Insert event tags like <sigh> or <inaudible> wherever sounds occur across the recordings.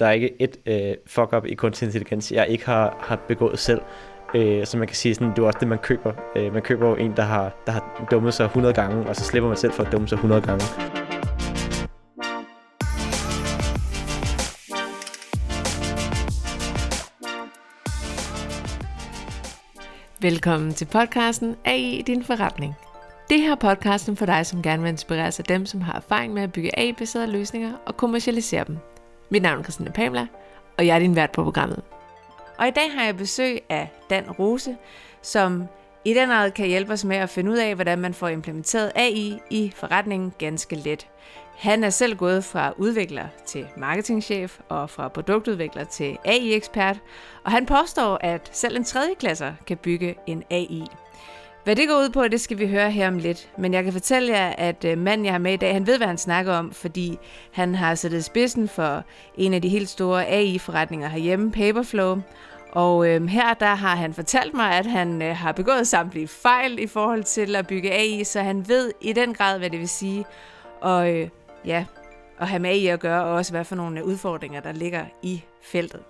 der er ikke et øh, fuck-up i kunstig intelligens, jeg ikke har, har begået selv. Øh, så man kan sige, sådan, det er også det, man køber. Øh, man køber jo en, der har, der har dummet sig 100 gange, og så slipper man selv for at dumme sig 100 gange. Velkommen til podcasten AI i din forretning. Det her podcasten for dig, som gerne vil inspirere sig dem, som har erfaring med at bygge AI-baserede løsninger og kommercialisere dem. Mit navn er Christina Pamela, og jeg er din vært på programmet. Og i dag har jeg besøg af Dan Rose, som i den grad kan hjælpe os med at finde ud af, hvordan man får implementeret AI i forretningen ganske let. Han er selv gået fra udvikler til marketingchef og fra produktudvikler til AI-ekspert, og han påstår, at selv en tredje klasser kan bygge en AI. Hvad det går ud på, det skal vi høre her om lidt. Men jeg kan fortælle jer, at øh, manden, jeg har med i dag, han ved, hvad han snakker om, fordi han har siddet spidsen for en af de helt store AI-forretninger herhjemme, Paperflow. Og øh, her der har han fortalt mig, at han øh, har begået samtlige fejl i forhold til at bygge AI, så han ved i den grad, hvad det vil sige. Og øh, ja, at have med AI at gøre, og også hvad for nogle øh, udfordringer, der ligger i feltet.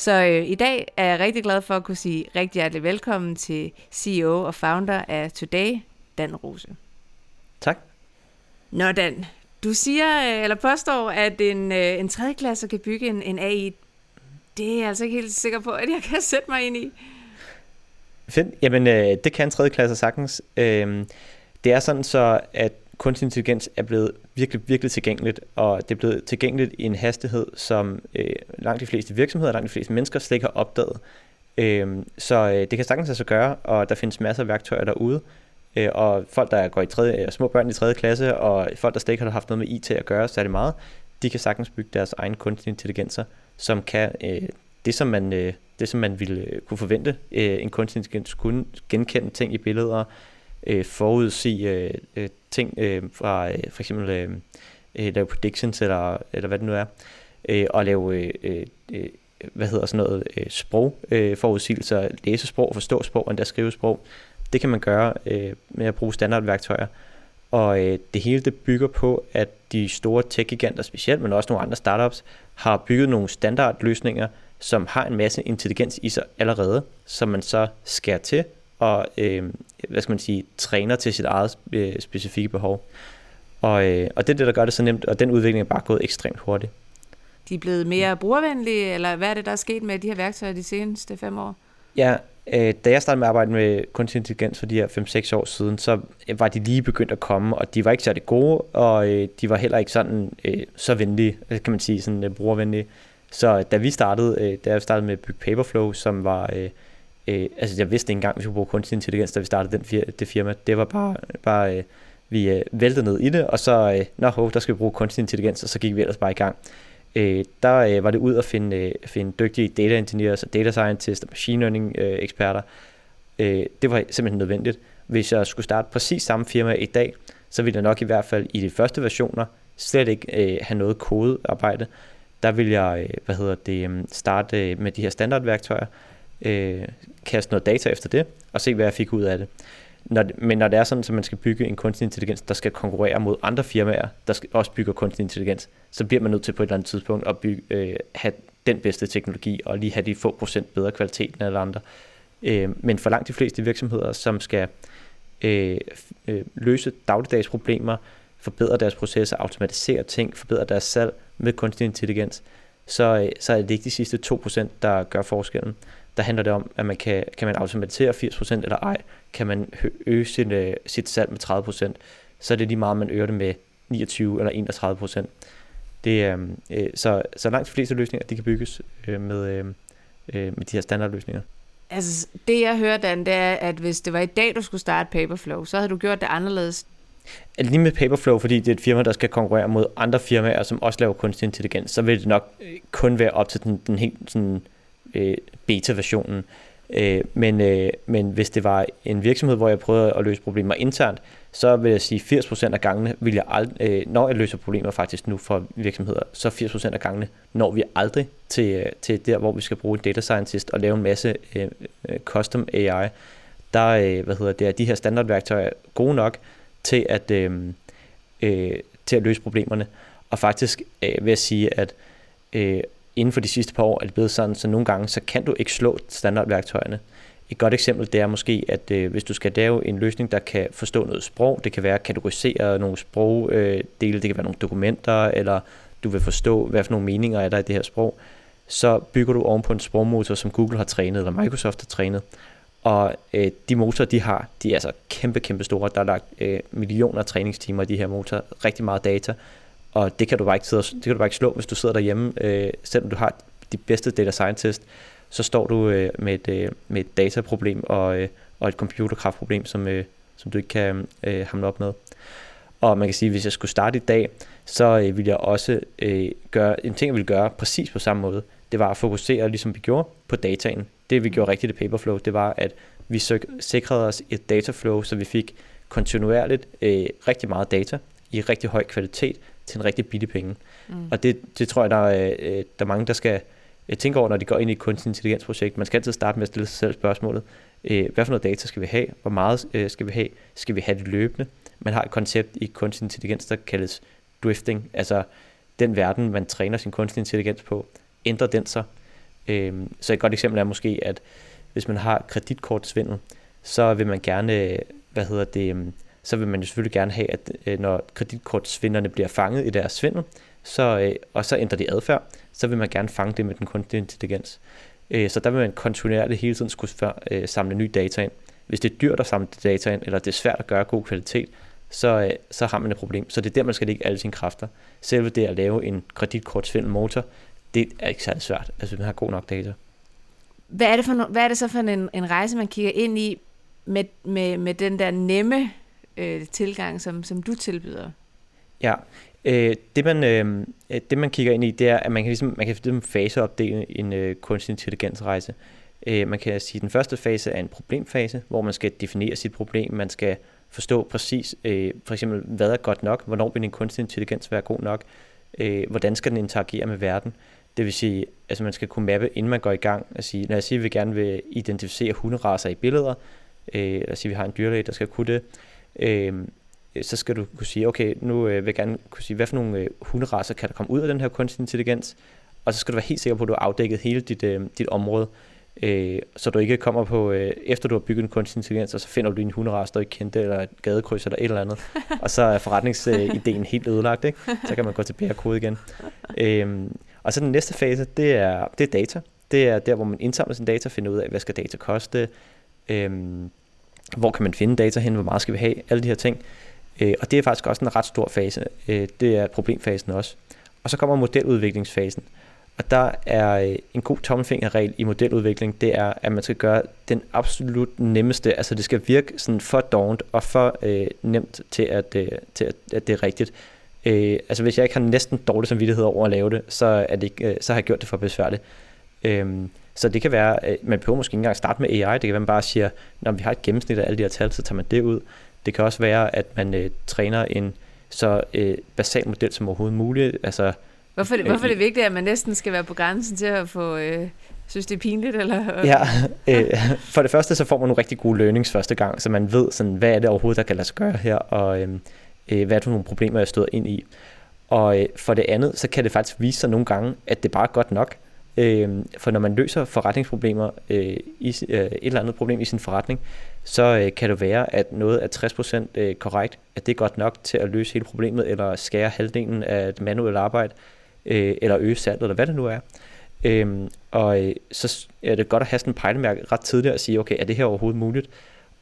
Så øh, i dag er jeg rigtig glad for at kunne sige rigtig hjertelig velkommen til CEO og founder af Today, Dan Rose. Tak. Nå Dan, du siger, øh, eller påstår, at en, øh, en tredje klasse kan bygge en, en AI. Det er jeg altså ikke helt sikker på, at jeg kan sætte mig ind i. Fedt. Jamen, øh, det kan en tredje klasse sagtens. Øh, det er sådan så, at kunstig intelligens er blevet virkelig, virkelig tilgængeligt, og det er blevet tilgængeligt i en hastighed, som øh, langt de fleste virksomheder, langt de fleste mennesker slet ikke har opdaget. Øh, så øh, det kan sagtens lade sig gøre, og der findes masser af værktøjer derude, øh, og folk, der går i tredje, øh, små børn i 3. klasse, og folk, der slet ikke har haft noget med IT at gøre særlig meget, de kan sagtens bygge deres egen kunstig intelligenser, som kan øh, det, som man, øh, det, som man ville øh, kunne forvente, øh, en kunstig intelligens kunne genkende ting i billeder, øh, forudsige øh, øh ting øh, fra øh, for eksempel øh, øh, lave predictions eller, eller hvad det nu er, øh, og lave øh, øh, øh hvad hedder sådan noget øh, sprog øh, forudsigelser, læse sprog, forstå sprog og endda skrive sprog. Det kan man gøre øh, med at bruge standardværktøjer. Og øh, det hele det bygger på, at de store tech-giganter specielt, men også nogle andre startups, har bygget nogle standardløsninger, som har en masse intelligens i sig allerede, som man så skærer til og øh, hvad skal man sige, træner til sit eget øh, specifikke behov. Og, øh, og det er det, der gør det så nemt, og den udvikling er bare gået ekstremt hurtigt. De er blevet mere brugervenlige, eller hvad er det, der er sket med de her værktøjer de seneste fem år? Ja, øh, da jeg startede med at arbejde med kunstig intelligens for de her 5-6 år siden, så var de lige begyndt at komme, og de var ikke særlig gode, og øh, de var heller ikke sådan øh, så venlige, kan man sige, sådan øh, brugervenlige. Så da vi startede, øh, da jeg startede med at bygge Paperflow, som var øh, Øh, altså jeg vidste ikke engang, at vi skulle bruge kunstig intelligens, da vi startede den fir- det firma. Det var bare, bare øh, vi øh, væltede ned i det, og så, øh, nå, ho, der skal vi bruge kunstig intelligens, og så gik vi ellers bare i gang. Øh, der øh, var det ud at finde, øh, finde dygtige data engineers, data scientists og machine learning øh, eksperter. Øh, det var simpelthen nødvendigt. Hvis jeg skulle starte præcis samme firma i dag, så ville jeg nok i hvert fald i de første versioner slet ikke øh, have noget kodearbejde. Der vil jeg, øh, hvad hedder det, øh, starte øh, med de her standardværktøjer, øh, kaste noget data efter det, og se, hvad jeg fik ud af det. Når, men når det er sådan, at man skal bygge en kunstig intelligens, der skal konkurrere mod andre firmaer, der skal også bygger kunstig intelligens, så bliver man nødt til på et eller andet tidspunkt at bygge, øh, have den bedste teknologi, og lige have de få procent bedre kvalitet end alle andre. Øh, men for langt de fleste virksomheder, som skal øh, øh, løse dagligdags problemer, forbedre deres processer, automatisere ting, forbedre deres salg med kunstig intelligens, så, øh, så er det ikke de sidste 2%, der gør forskellen der handler det om, at man kan, kan man automatisere 80% eller ej, kan man øge sin, øh, sit salg med 30%, så er det lige meget, man øger det med 29 eller 31%. Det, øh, øh, så, så langt de fleste løsninger, de kan bygges øh, med, øh, øh, med de her standardløsninger. Altså, det jeg hører, Dan, det er, at hvis det var i dag, du skulle starte Paperflow, så havde du gjort det anderledes. Lige med Paperflow, fordi det er et firma, der skal konkurrere mod andre firmaer, som også laver kunstig intelligens, så vil det nok øh, kun være op til den, den helt sådan, øh, beta-versionen. Øh, men, øh, men hvis det var en virksomhed, hvor jeg prøvede at løse problemer internt, så vil jeg sige, 80% af gangene vil jeg aldrig, øh, når jeg løser problemer faktisk nu for virksomheder, så 80% af gangene når vi aldrig til, øh, til der, hvor vi skal bruge en data scientist og lave en masse øh, øh custom AI. Der øh, hvad hedder det, er de her standardværktøjer gode nok til at, øh, øh, til at løse problemerne. Og faktisk øh, vil jeg sige, at øh, inden for de sidste par år er det blevet sådan, så nogle gange, så kan du ikke slå standardværktøjerne. Et godt eksempel, det er måske, at øh, hvis du skal lave en løsning, der kan forstå noget sprog, det kan være at kategorisere nogle sprogdele, øh, det kan være nogle dokumenter, eller du vil forstå, hvad for nogle meninger er der i det her sprog, så bygger du ovenpå en sprogmotor, som Google har trænet, eller Microsoft har trænet. Og øh, de motorer, de har, de er altså kæmpe, kæmpe store. Der er lagt øh, millioner af træningstimer i de her motorer, rigtig meget data, og det kan du bare ikke, sidde, det kan du bare ikke slå, hvis du sidder derhjemme, øh, selvom du har de bedste data scientist, så står du øh, med, et, øh, med et dataproblem og, øh, og et computerkraftproblem, som, øh, som du ikke kan øh, hamle op med. Og man kan sige, at hvis jeg skulle starte i dag, så øh, ville jeg også øh, gøre en ting, jeg ville gøre præcis på samme måde. Det var at fokusere, ligesom vi gjorde, på dataen. Det vi gjorde rigtigt i Paperflow, det var, at vi sikrede os et dataflow, så vi fik kontinuerligt øh, rigtig meget data i rigtig høj kvalitet til en rigtig billig penge. Mm. Og det, det tror jeg, der er, øh, der er mange, der skal øh, tænke over, når de går ind i et kunstig intelligensprojekt. Man skal altid starte med at stille sig selv spørgsmålet, øh, hvad for noget data skal vi have? Hvor meget skal vi have? Skal vi have det løbende? Man har et koncept i kunstig intelligens, der kaldes drifting, altså den verden, man træner sin kunstig intelligens på, ændrer den sig. Så et godt eksempel er måske, at hvis man har kreditkortsvindel, så vil man gerne, hvad hedder det, så vil man jo selvfølgelig gerne have, at øh, når kreditkortsvinderne bliver fanget i deres svindel, så, øh, og så ændrer de adfærd, så vil man gerne fange det med den kunstige intelligens. Øh, så der vil man kontinuerligt hele tiden skulle øh, samle ny data ind. Hvis det er dyrt at samle data ind, eller det er svært at gøre god kvalitet, så, øh, så har man et problem. Så det er der, man skal lægge alle sine kræfter. Selve det at lave en kreditkortsvindelmotor, det er ikke særlig svært, altså man har god nok data. Hvad er det, for, hvad er det så for en, en rejse, man kigger ind i med, med, med den der nemme øh, tilgang, som, som du tilbyder? Ja, øh, det, man, øh, det man kigger ind i, det er, at man kan, ligesom, man kan ligesom faseopdele en øh, kunstig intelligensrejse. Øh, man kan sige, at den første fase er en problemfase, hvor man skal definere sit problem, man skal forstå præcis, øh, for eksempel, hvad er godt nok, hvornår vil en kunstig intelligens være god nok, øh, hvordan skal den interagere med verden. Det vil sige, altså man skal kunne mappe, inden man går i gang, at sige, når jeg siger, at vi gerne vil identificere hunderaser i billeder, øh, lad os sige, at vi har en dyrlæge, der skal kunne det, øh, så skal du kunne sige, okay, nu øh, vil jeg gerne kunne sige, hvad for nogle øh, hunderaser kan der komme ud af den her kunstig intelligens, og så skal du være helt sikker på, at du har afdækket hele dit, øh, dit område, øh, så du ikke kommer på, øh, efter du har bygget en kunstig intelligens, og så finder du en hunderace, du ikke kendte, eller et gadekryds, eller et eller andet, <laughs> og så er forretningsideen helt ødelagt, ikke? så kan man gå tilbage og kode igen. Øh, og så den næste fase, det er, det er data. Det er der, hvor man indsamler sin data, finder ud af, hvad skal data koste, øh, hvor kan man finde data hen, hvor meget skal vi have, alle de her ting. Øh, og det er faktisk også en ret stor fase. Øh, det er problemfasen også. Og så kommer modeludviklingsfasen. Og der er øh, en god tommelfingerregel i modeludvikling, det er, at man skal gøre den absolut nemmeste, altså det skal virke sådan for dovent og for øh, nemt til, at, øh, til at, at det er rigtigt. Øh, altså hvis jeg ikke har næsten dårlig samvittighed over at lave det, så, er det ikke, øh, så har jeg gjort det for besværligt. Øh, så det kan være, at man behøver måske ikke engang starte med AI, det kan være, at man bare siger, når vi har et gennemsnit af alle de her tal, så tager man det ud. Det kan også være, at man øh, træner en så øh, basal model som overhovedet muligt. Altså, hvorfor, det, hvorfor er det vigtigt, at man næsten skal være på grænsen til at få... Øh synes, det er pinligt? Eller? <laughs> Ja, øh, for det første så får man nogle rigtig gode learnings første gang, så man ved, sådan, hvad er det overhovedet, der kan lade sig gøre her, og øh, øh, hvad er det nogle problemer, jeg stået ind i. Og øh, for det andet, så kan det faktisk vise sig nogle gange, at det bare er godt nok. Øh, for når man løser forretningsproblemer, øh, i, øh, et eller andet problem i sin forretning, så øh, kan det være, at noget er 60% øh, korrekt, at det er godt nok til at løse hele problemet, eller skære halvdelen af det manuelle arbejde, øh, eller øge salget, eller hvad det nu er. Øh, og øh, så er det godt at have sådan en pejlemærke ret tidligt og sige, okay, er det her overhovedet muligt?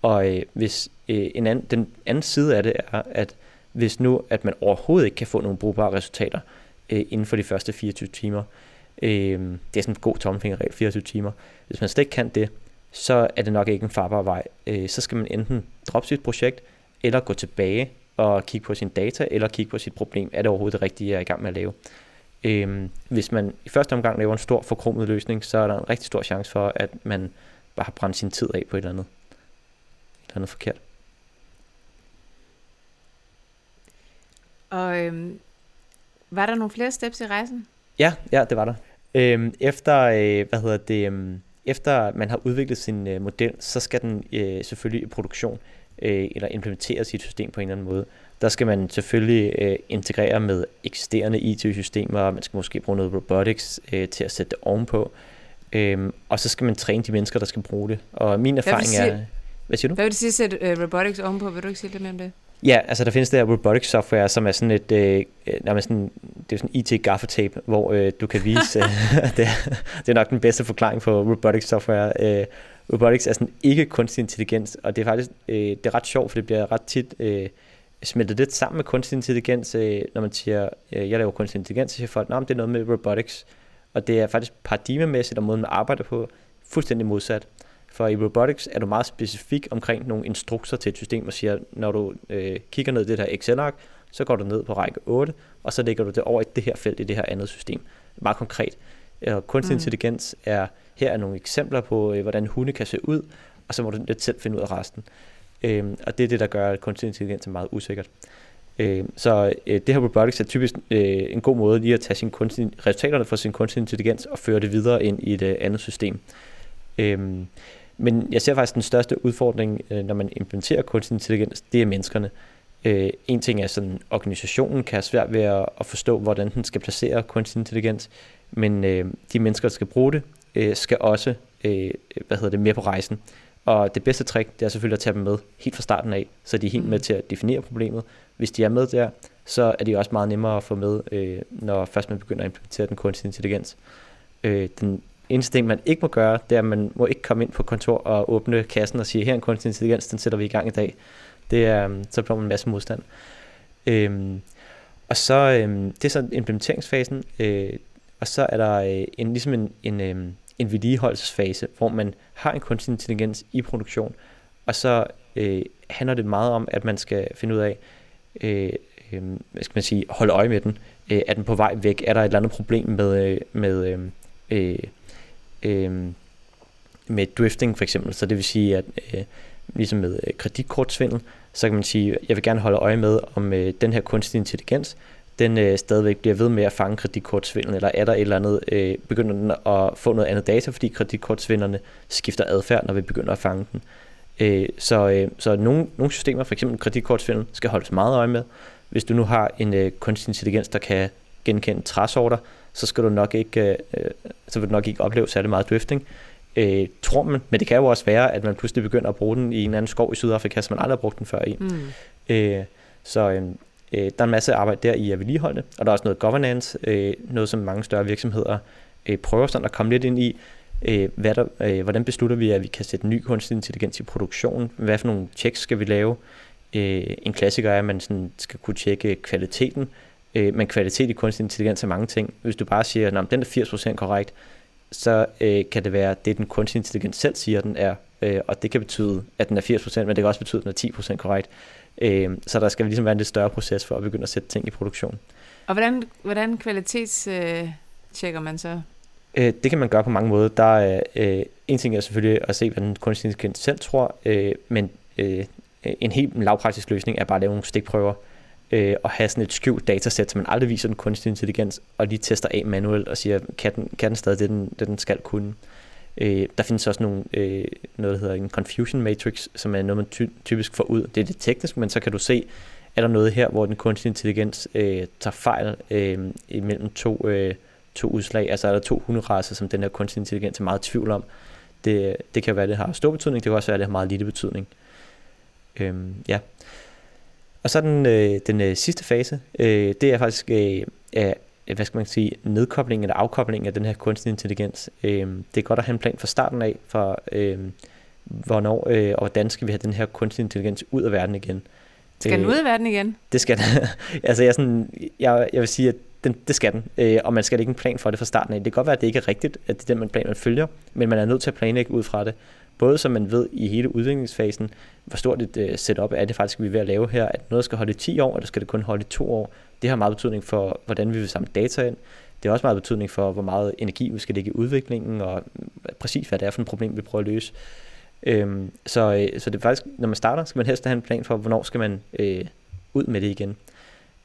Og øh, hvis øh, en anden, den anden side af det er, at hvis nu, at man overhovedet ikke kan få nogle brugbare resultater øh, inden for de første 24 timer, Øh, det er sådan en god tommelfingerregel, 24 timer. Hvis man slet ikke kan det, så er det nok ikke en farbar vej. Øh, så skal man enten droppe sit projekt, eller gå tilbage og kigge på sin data, eller kigge på sit problem. Er det overhovedet det rigtige, jeg er i gang med at lave? Øh, hvis man i første omgang laver en stor forkromet løsning, så er der en rigtig stor chance for, at man bare har brændt sin tid af på et eller andet, et eller andet forkert. Og øhm, var der nogle flere steps i rejsen? Ja, ja, det var der. Øhm, efter, øh, hvad hedder det, øhm, efter man har udviklet sin øh, model, så skal den øh, selvfølgelig i produktion øh, eller implementere sit system på en eller anden måde. der skal man selvfølgelig øh, integrere med eksisterende IT-systemer, man skal måske bruge noget robotics øh, til at sætte det ovenpå, øhm, og så skal man træne de mennesker, der skal bruge det. Og min erfaring sige, er... Hvad siger du? Hvad vil det sige at sætte uh, robotics ovenpå? Vil du ikke sige lidt mere om det? Ja, altså der findes det her robotics software, som er sådan et, øh, er sådan, det er sådan IT gaffetape, hvor øh, du kan vise, <laughs> øh, <laughs> det, er, det er nok den bedste forklaring på robotics software. Øh, robotics er sådan ikke kunstig intelligens, og det er faktisk øh, det er ret sjovt, for det bliver ret tit øh, smeltet lidt sammen med kunstig intelligens, øh, når man siger, øh, jeg laver kunstig intelligens, så siger folk, at det er noget med robotics, og det er faktisk paradigmemæssigt, og måden man arbejder på, fuldstændig modsat. For i robotics er du meget specifik omkring nogle instrukser til et system, og siger, når du øh, kigger ned i det her Excel-ark, så går du ned på række 8, og så lægger du det over i det her felt i det her andet system. Meget konkret. Og kunstig mm. intelligens er, her er nogle eksempler på, øh, hvordan hunde kan se ud, og så må du lidt selv finde ud af resten. Øhm, og det er det, der gør, at kunstig intelligens er meget usikkert. Øhm, så øh, det her robotics er typisk øh, en god måde lige at tage sin kunstig, resultaterne fra sin kunstig intelligens og føre det videre ind i et øh, andet system. Øhm, men jeg ser faktisk den største udfordring, øh, når man implementerer kunstig intelligens, det er menneskerne. Øh, en ting er sådan, organisationen kan have svært ved at, at forstå, hvordan den skal placere kunstig intelligens, men øh, de mennesker, der skal bruge det, øh, skal også øh, hvad hedder det, med på rejsen. Og det bedste trick, det er selvfølgelig at tage dem med helt fra starten af, så de er helt mm. med til at definere problemet. Hvis de er med der, så er de også meget nemmere at få med, øh, når først man begynder at implementere den kunstige intelligens. Øh, den eneste ting, man ikke må gøre, det er, at man må ikke komme ind på kontor og åbne kassen og sige, her er en kunstig intelligens, den sætter vi i gang i dag. Det er, øhm, så får man en masse modstand. Øhm, og så, øhm, det er så implementeringsfasen, øh, og så er der øh, en, ligesom en, en, øh, en vedligeholdelsesfase, hvor man har en kunstig intelligens i produktion, og så øh, handler det meget om, at man skal finde ud af, øh, øh, hvad skal man sige, holde øje med den. Øh, er den på vej væk? Er der et eller andet problem med, øh, med øhm, øh, øh, øh, med drifting for eksempel, så det vil sige, at øh, ligesom med øh, kreditkortsvindel, så kan man sige, at jeg vil gerne holde øje med, om øh, den her kunstig intelligens, den øh, stadigvæk bliver ved med at fange kreditkortsvindel, eller er der et eller andet, øh, begynder den at få noget andet data, fordi kreditkortsvinderne skifter adfærd, når vi begynder at fange den. Øh, så, øh, så nogle, nogle systemer, f.eks. kreditkortsvindel, skal holdes meget øje med. Hvis du nu har en øh, kunstig intelligens, der kan genkende træsorter, så skal du nok ikke, øh, så vil du nok ikke opleve særlig meget drifting. Øh, tror man, men det kan jo også være, at man pludselig begynder at bruge den i en anden skov i Sydafrika, som man aldrig har brugt den før i. Mm. Øh, så øh, øh, der er en masse arbejde der i at vedligeholde det, og der er også noget governance, øh, noget som mange større virksomheder øh, prøver sådan at komme lidt ind i. Øh, hvad der, øh, hvordan beslutter vi, at vi kan sætte ny kunstig intelligens i produktion? Hvad for nogle checks skal vi lave? Øh, en klassiker er, at man sådan skal kunne tjekke kvaliteten Øh, men kvalitet i kunstig intelligens er mange ting. Hvis du bare siger, at den er 80% korrekt, så øh, kan det være, at det den kunstig intelligens selv siger, den er. Øh, og det kan betyde, at den er 80%, men det kan også betyde, at den er 10% korrekt. Øh, så der skal ligesom være en lidt større proces for at begynde at sætte ting i produktion. Og hvordan, hvordan kvalitetstjekker øh, man så? Øh, det kan man gøre på mange måder. Der er øh, en ting er selvfølgelig at se, hvad den kunstig intelligens selv tror, øh, men øh, en helt lavpraktisk løsning er bare at lave nogle stikprøver, øh, og have sådan et skjult datasæt, som man aldrig viser den kunstig intelligens, og lige tester af manuelt og siger, kan den, kan den stadig det, den, det, den skal kunne. Øh, der findes også nogle, øh, noget, der hedder en confusion matrix, som er noget, man ty- typisk får ud. Det er lidt teknisk, men så kan du se, er der noget her, hvor den kunstig intelligens øh, tager fejl øh, imellem to, øh, to udslag. Altså er der to hunderaser, som den her kunstig intelligens er meget i tvivl om. Det, det kan være, at det har stor betydning, det kan også være, at det har meget lille betydning. Øh, ja. Og så den, øh, den øh, sidste fase, øh, det er faktisk øh, er, hvad skal man sige, nedkobling eller afkobling af den her kunstig intelligens. Øh, det er godt at have en plan fra starten af, for øh, hvornår øh, og hvordan skal vi have den her kunstig intelligens ud af verden igen. Skal den øh, ud af verden igen? Det skal den. <laughs> altså jeg, sådan, jeg, jeg vil sige, at den, det skal den, øh, og man skal ikke en plan for det fra starten af. Det kan godt være, at det ikke er rigtigt, at det er den man plan, man følger, men man er nødt til at planlægge ud fra det. Både så man ved i hele udviklingsfasen, hvor stort et øh, setup er det faktisk, vi er ved at lave her. At noget skal holde i 10 år, eller skal det kun holde i 2 år? Det har meget betydning for, hvordan vi vil samle data ind. Det har også meget betydning for, hvor meget energi vi skal lægge i udviklingen, og øh, præcis hvad det er for et problem, vi prøver at løse. Øhm, så, øh, så det er faktisk, når man starter, skal man helst have en plan for, hvornår skal man øh, ud med det igen.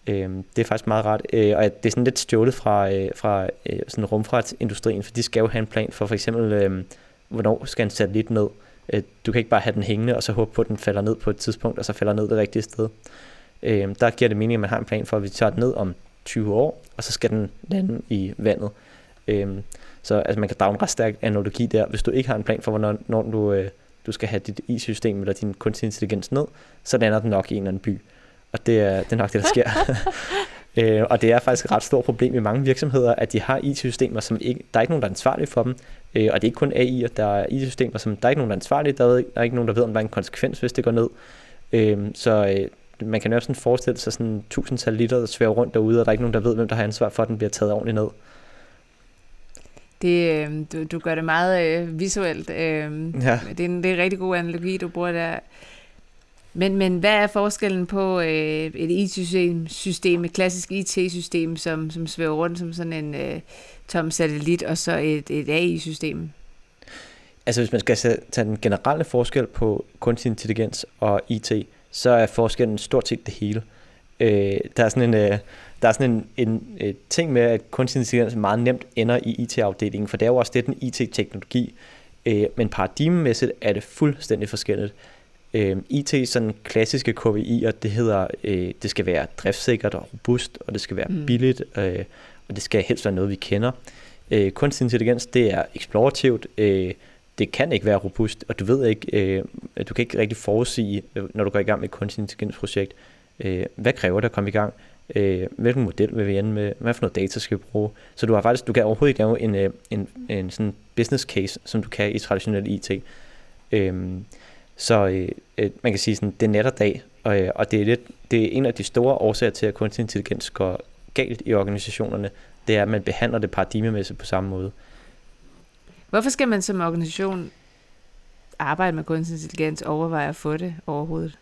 Øhm, det er faktisk meget rart, øh, og det er sådan lidt stjålet fra, øh, fra øh, sådan rumfartsindustrien, for de skal jo have en plan for for eksempel, øh, hvornår skal en satellit ned. Øh, du kan ikke bare have den hængende, og så håbe på, at den falder ned på et tidspunkt, og så falder ned det rigtige sted. Øh, der giver det mening, at man har en plan for, at vi tager den ned om 20 år, og så skal den lande i vandet. Øh, så altså, man kan drage en ret stærk analogi der. Hvis du ikke har en plan for, hvornår når du, du skal have dit IT-system eller din kunstig intelligens ned, så lander den nok i en eller anden by. Og det er, det er nok det, der sker. <laughs> øh, og det er faktisk et ret stort problem i mange virksomheder, at de har IT-systemer, som ikke, der er ikke nogen, der er ansvarlige for dem. Øh, og det er ikke kun AI, der er IT-systemer, som der er ikke nogen, der er ansvarlige. Der er, der er ikke nogen, der ved, om der er en konsekvens, hvis det går ned. Øh, så øh, man kan jo sådan forestille sig sådan tusind satellitter, der svæver rundt derude, og der er ikke nogen, der ved, hvem der har ansvar for, at den bliver taget ordentligt ned. Det, øh, du, du gør det meget øh, visuelt. Øh, ja. det, er en, det er en rigtig god analogi, du bruger der. Men, men hvad er forskellen på øh, et IT-system, system, et klassisk IT-system, som, som svæver rundt som sådan en øh, tom satellit, og så et, et AI-system? Altså hvis man skal tage den generelle forskel på kunstig intelligens og IT, så er forskellen stort set det hele. Øh, der er sådan en, øh, der er sådan en, en, en ting med, at kunstig intelligens meget nemt ender i IT-afdelingen, for det er jo også det, den IT-teknologi. Øh, men paradigmemæssigt er det fuldstændig forskelligt. Øh, IT, sådan klassiske KVI'er, det hedder, øh, det skal være driftsikkert og robust, og det skal være mm. billigt, øh, og det skal helst være noget, vi kender. Øh, kunstig intelligens, det er eksplorativt, øh, det kan ikke være robust, og du ved ikke, øh, du kan ikke rigtig forudsige, øh, når du går i gang med et kunstig intelligensprojekt, øh, hvad kræver det at komme i gang, øh, hvilken model vil vi ende med, hvad for noget data skal vi bruge. Så du har faktisk, du kan overhovedet ikke lave en, øh, en, en sådan business case, som du kan i traditionel IT. Øhm, øh, så øh, man kan sige sådan, det er nat og dag, og, øh, og det, er lidt, det er en af de store årsager til, at kunstig intelligens går galt i organisationerne, det er, at man behandler det paradigmemæssigt på samme måde. Hvorfor skal man som organisation arbejde med kunstig intelligens, overveje at få det overhovedet?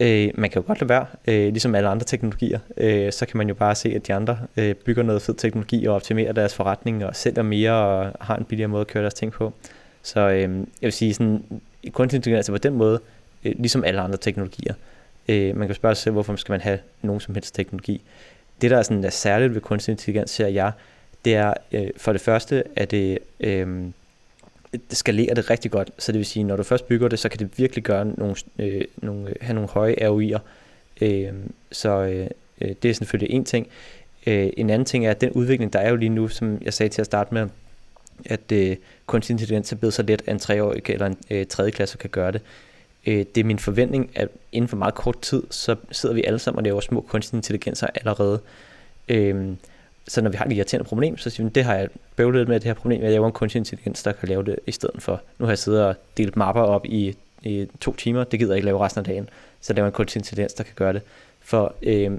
Øh, man kan jo godt lade være, øh, ligesom alle andre teknologier. Øh, så kan man jo bare se, at de andre øh, bygger noget fed teknologi og optimerer deres forretning og sælger mere og har en billigere måde at køre deres ting på. Så øh, jeg vil sige, sådan, kunstig intelligens altså på den måde, øh, ligesom alle andre teknologier. Øh, man kan spørge sig selv, hvorfor skal man have nogen som helst teknologi. Det, der er, sådan, er særligt ved kunstig intelligens, ser jeg, det er øh, for det første, at det, øh, det skalerer det rigtig godt. Så det vil sige, når du først bygger det, så kan det virkelig gøre nogle, øh, nogle, øh, have nogle høje ROI'er. Øh, så øh, øh det er selvfølgelig en ting. Øh, en anden ting er, at den udvikling, der er jo lige nu, som jeg sagde til at starte med, at øh, kunstig intelligens er blevet så let, at en treårig eller en øh, tredje klasse kan gøre det. Øh, det er min forventning, at inden for meget kort tid, så sidder vi alle sammen og laver små kunstige intelligenser allerede. Øh, så når vi har et irriterende problem, så siger vi, det har jeg bøvlet med det her problem, jeg laver en kunstig intelligens, der kan lave det i stedet for. Nu har jeg siddet og delt mapper op i, i to timer, det gider jeg ikke lave resten af dagen, så laver en kunstig intelligens, der kan gøre det. For øh,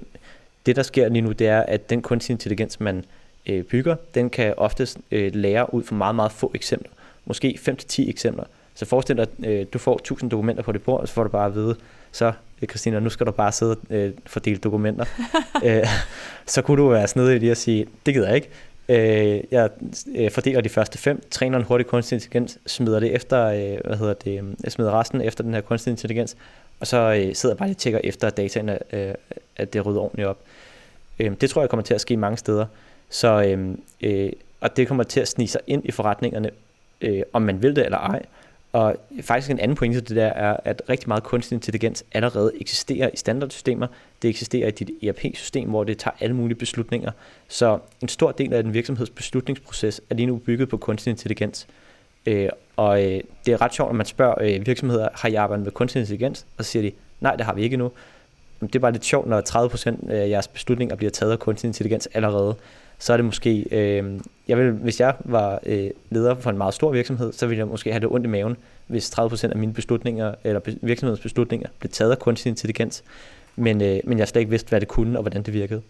det, der sker lige nu, det er, at den kunstig intelligens, man øh, bygger, den kan oftest øh, lære ud fra meget, meget få eksempler. Måske 5-10 eksempler. Så forestil dig, at øh, du får 1000 dokumenter på dit bord, og så får du bare at vide, så øh, Christina, nu skal du bare sidde og øh, fordele dokumenter. <laughs> øh, så kunne du være snedig i det og sige, det gider jeg ikke. Øh, jeg øh, fordeler de første fem, træner en hurtig kunstig intelligens, smider det efter, øh, hvad hedder det, jeg smider resten efter den her kunstig intelligens, og så øh, sidder jeg bare og tjekker efter, at dataen er, øh, at det rydder ordentligt op. Øh, det tror jeg kommer til at ske mange steder. Så, øh, øh, og det kommer til at snige sig ind i forretningerne, øh, om man vil det eller ej. Og faktisk en anden pointe til det der er, at rigtig meget kunstig intelligens allerede eksisterer i standardsystemer. Det eksisterer i dit ERP-system, hvor det tager alle mulige beslutninger. Så en stor del af den virksomheds beslutningsproces er lige nu bygget på kunstig intelligens. Øh, og øh, det er ret sjovt, når man spørger øh, virksomheder, har I arbejdet med kunstig intelligens? Og så siger de, nej, det har vi ikke endnu. Det er bare lidt sjovt, når 30% øh, af jeres beslutninger bliver taget af kunstig intelligens allerede så er det måske, øh, jeg vil, hvis jeg var øh, leder for en meget stor virksomhed, så ville jeg måske have det ondt i maven, hvis 30% af mine beslutninger, eller virksomhedens beslutninger, blev taget af kunstig intelligens, men, øh, men jeg slet ikke vidste, hvad det kunne, og hvordan det virkede.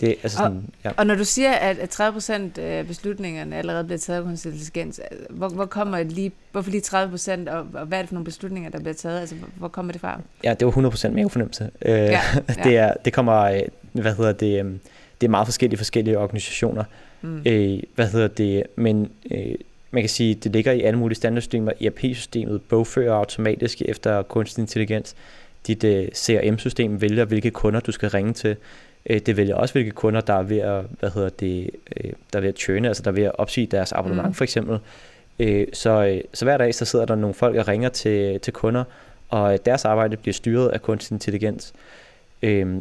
Det, altså sådan, og, ja. og når du siger, at 30% af beslutningerne allerede bliver taget af kunstig intelligens, hvor, hvor kommer det lige, hvorfor lige 30%, og, og hvad er det for nogle beslutninger, der bliver taget? Altså, hvor kommer det fra? Ja, det var 100% mere fornemmelse. Øh, ja, <laughs> ja. det, er, det kommer, øh, hvad hedder det, øh, det er meget forskellige forskellige organisationer. Mm. Øh, hvad hedder det? Men øh, man kan sige, det ligger i alle mulige standardsystemer. ERP-systemet bogfører automatisk efter kunstig intelligens. Dit øh, CRM-system vælger, hvilke kunder du skal ringe til. Øh, det vælger også, hvilke kunder, der er ved at, hvad hedder det, øh, der er ved at tjøne, altså der er ved at opsige deres abonnement mm. for eksempel. Øh, så, øh, så hver dag så sidder der nogle folk og ringer til, til kunder, og deres arbejde bliver styret af kunstig intelligens. Øh,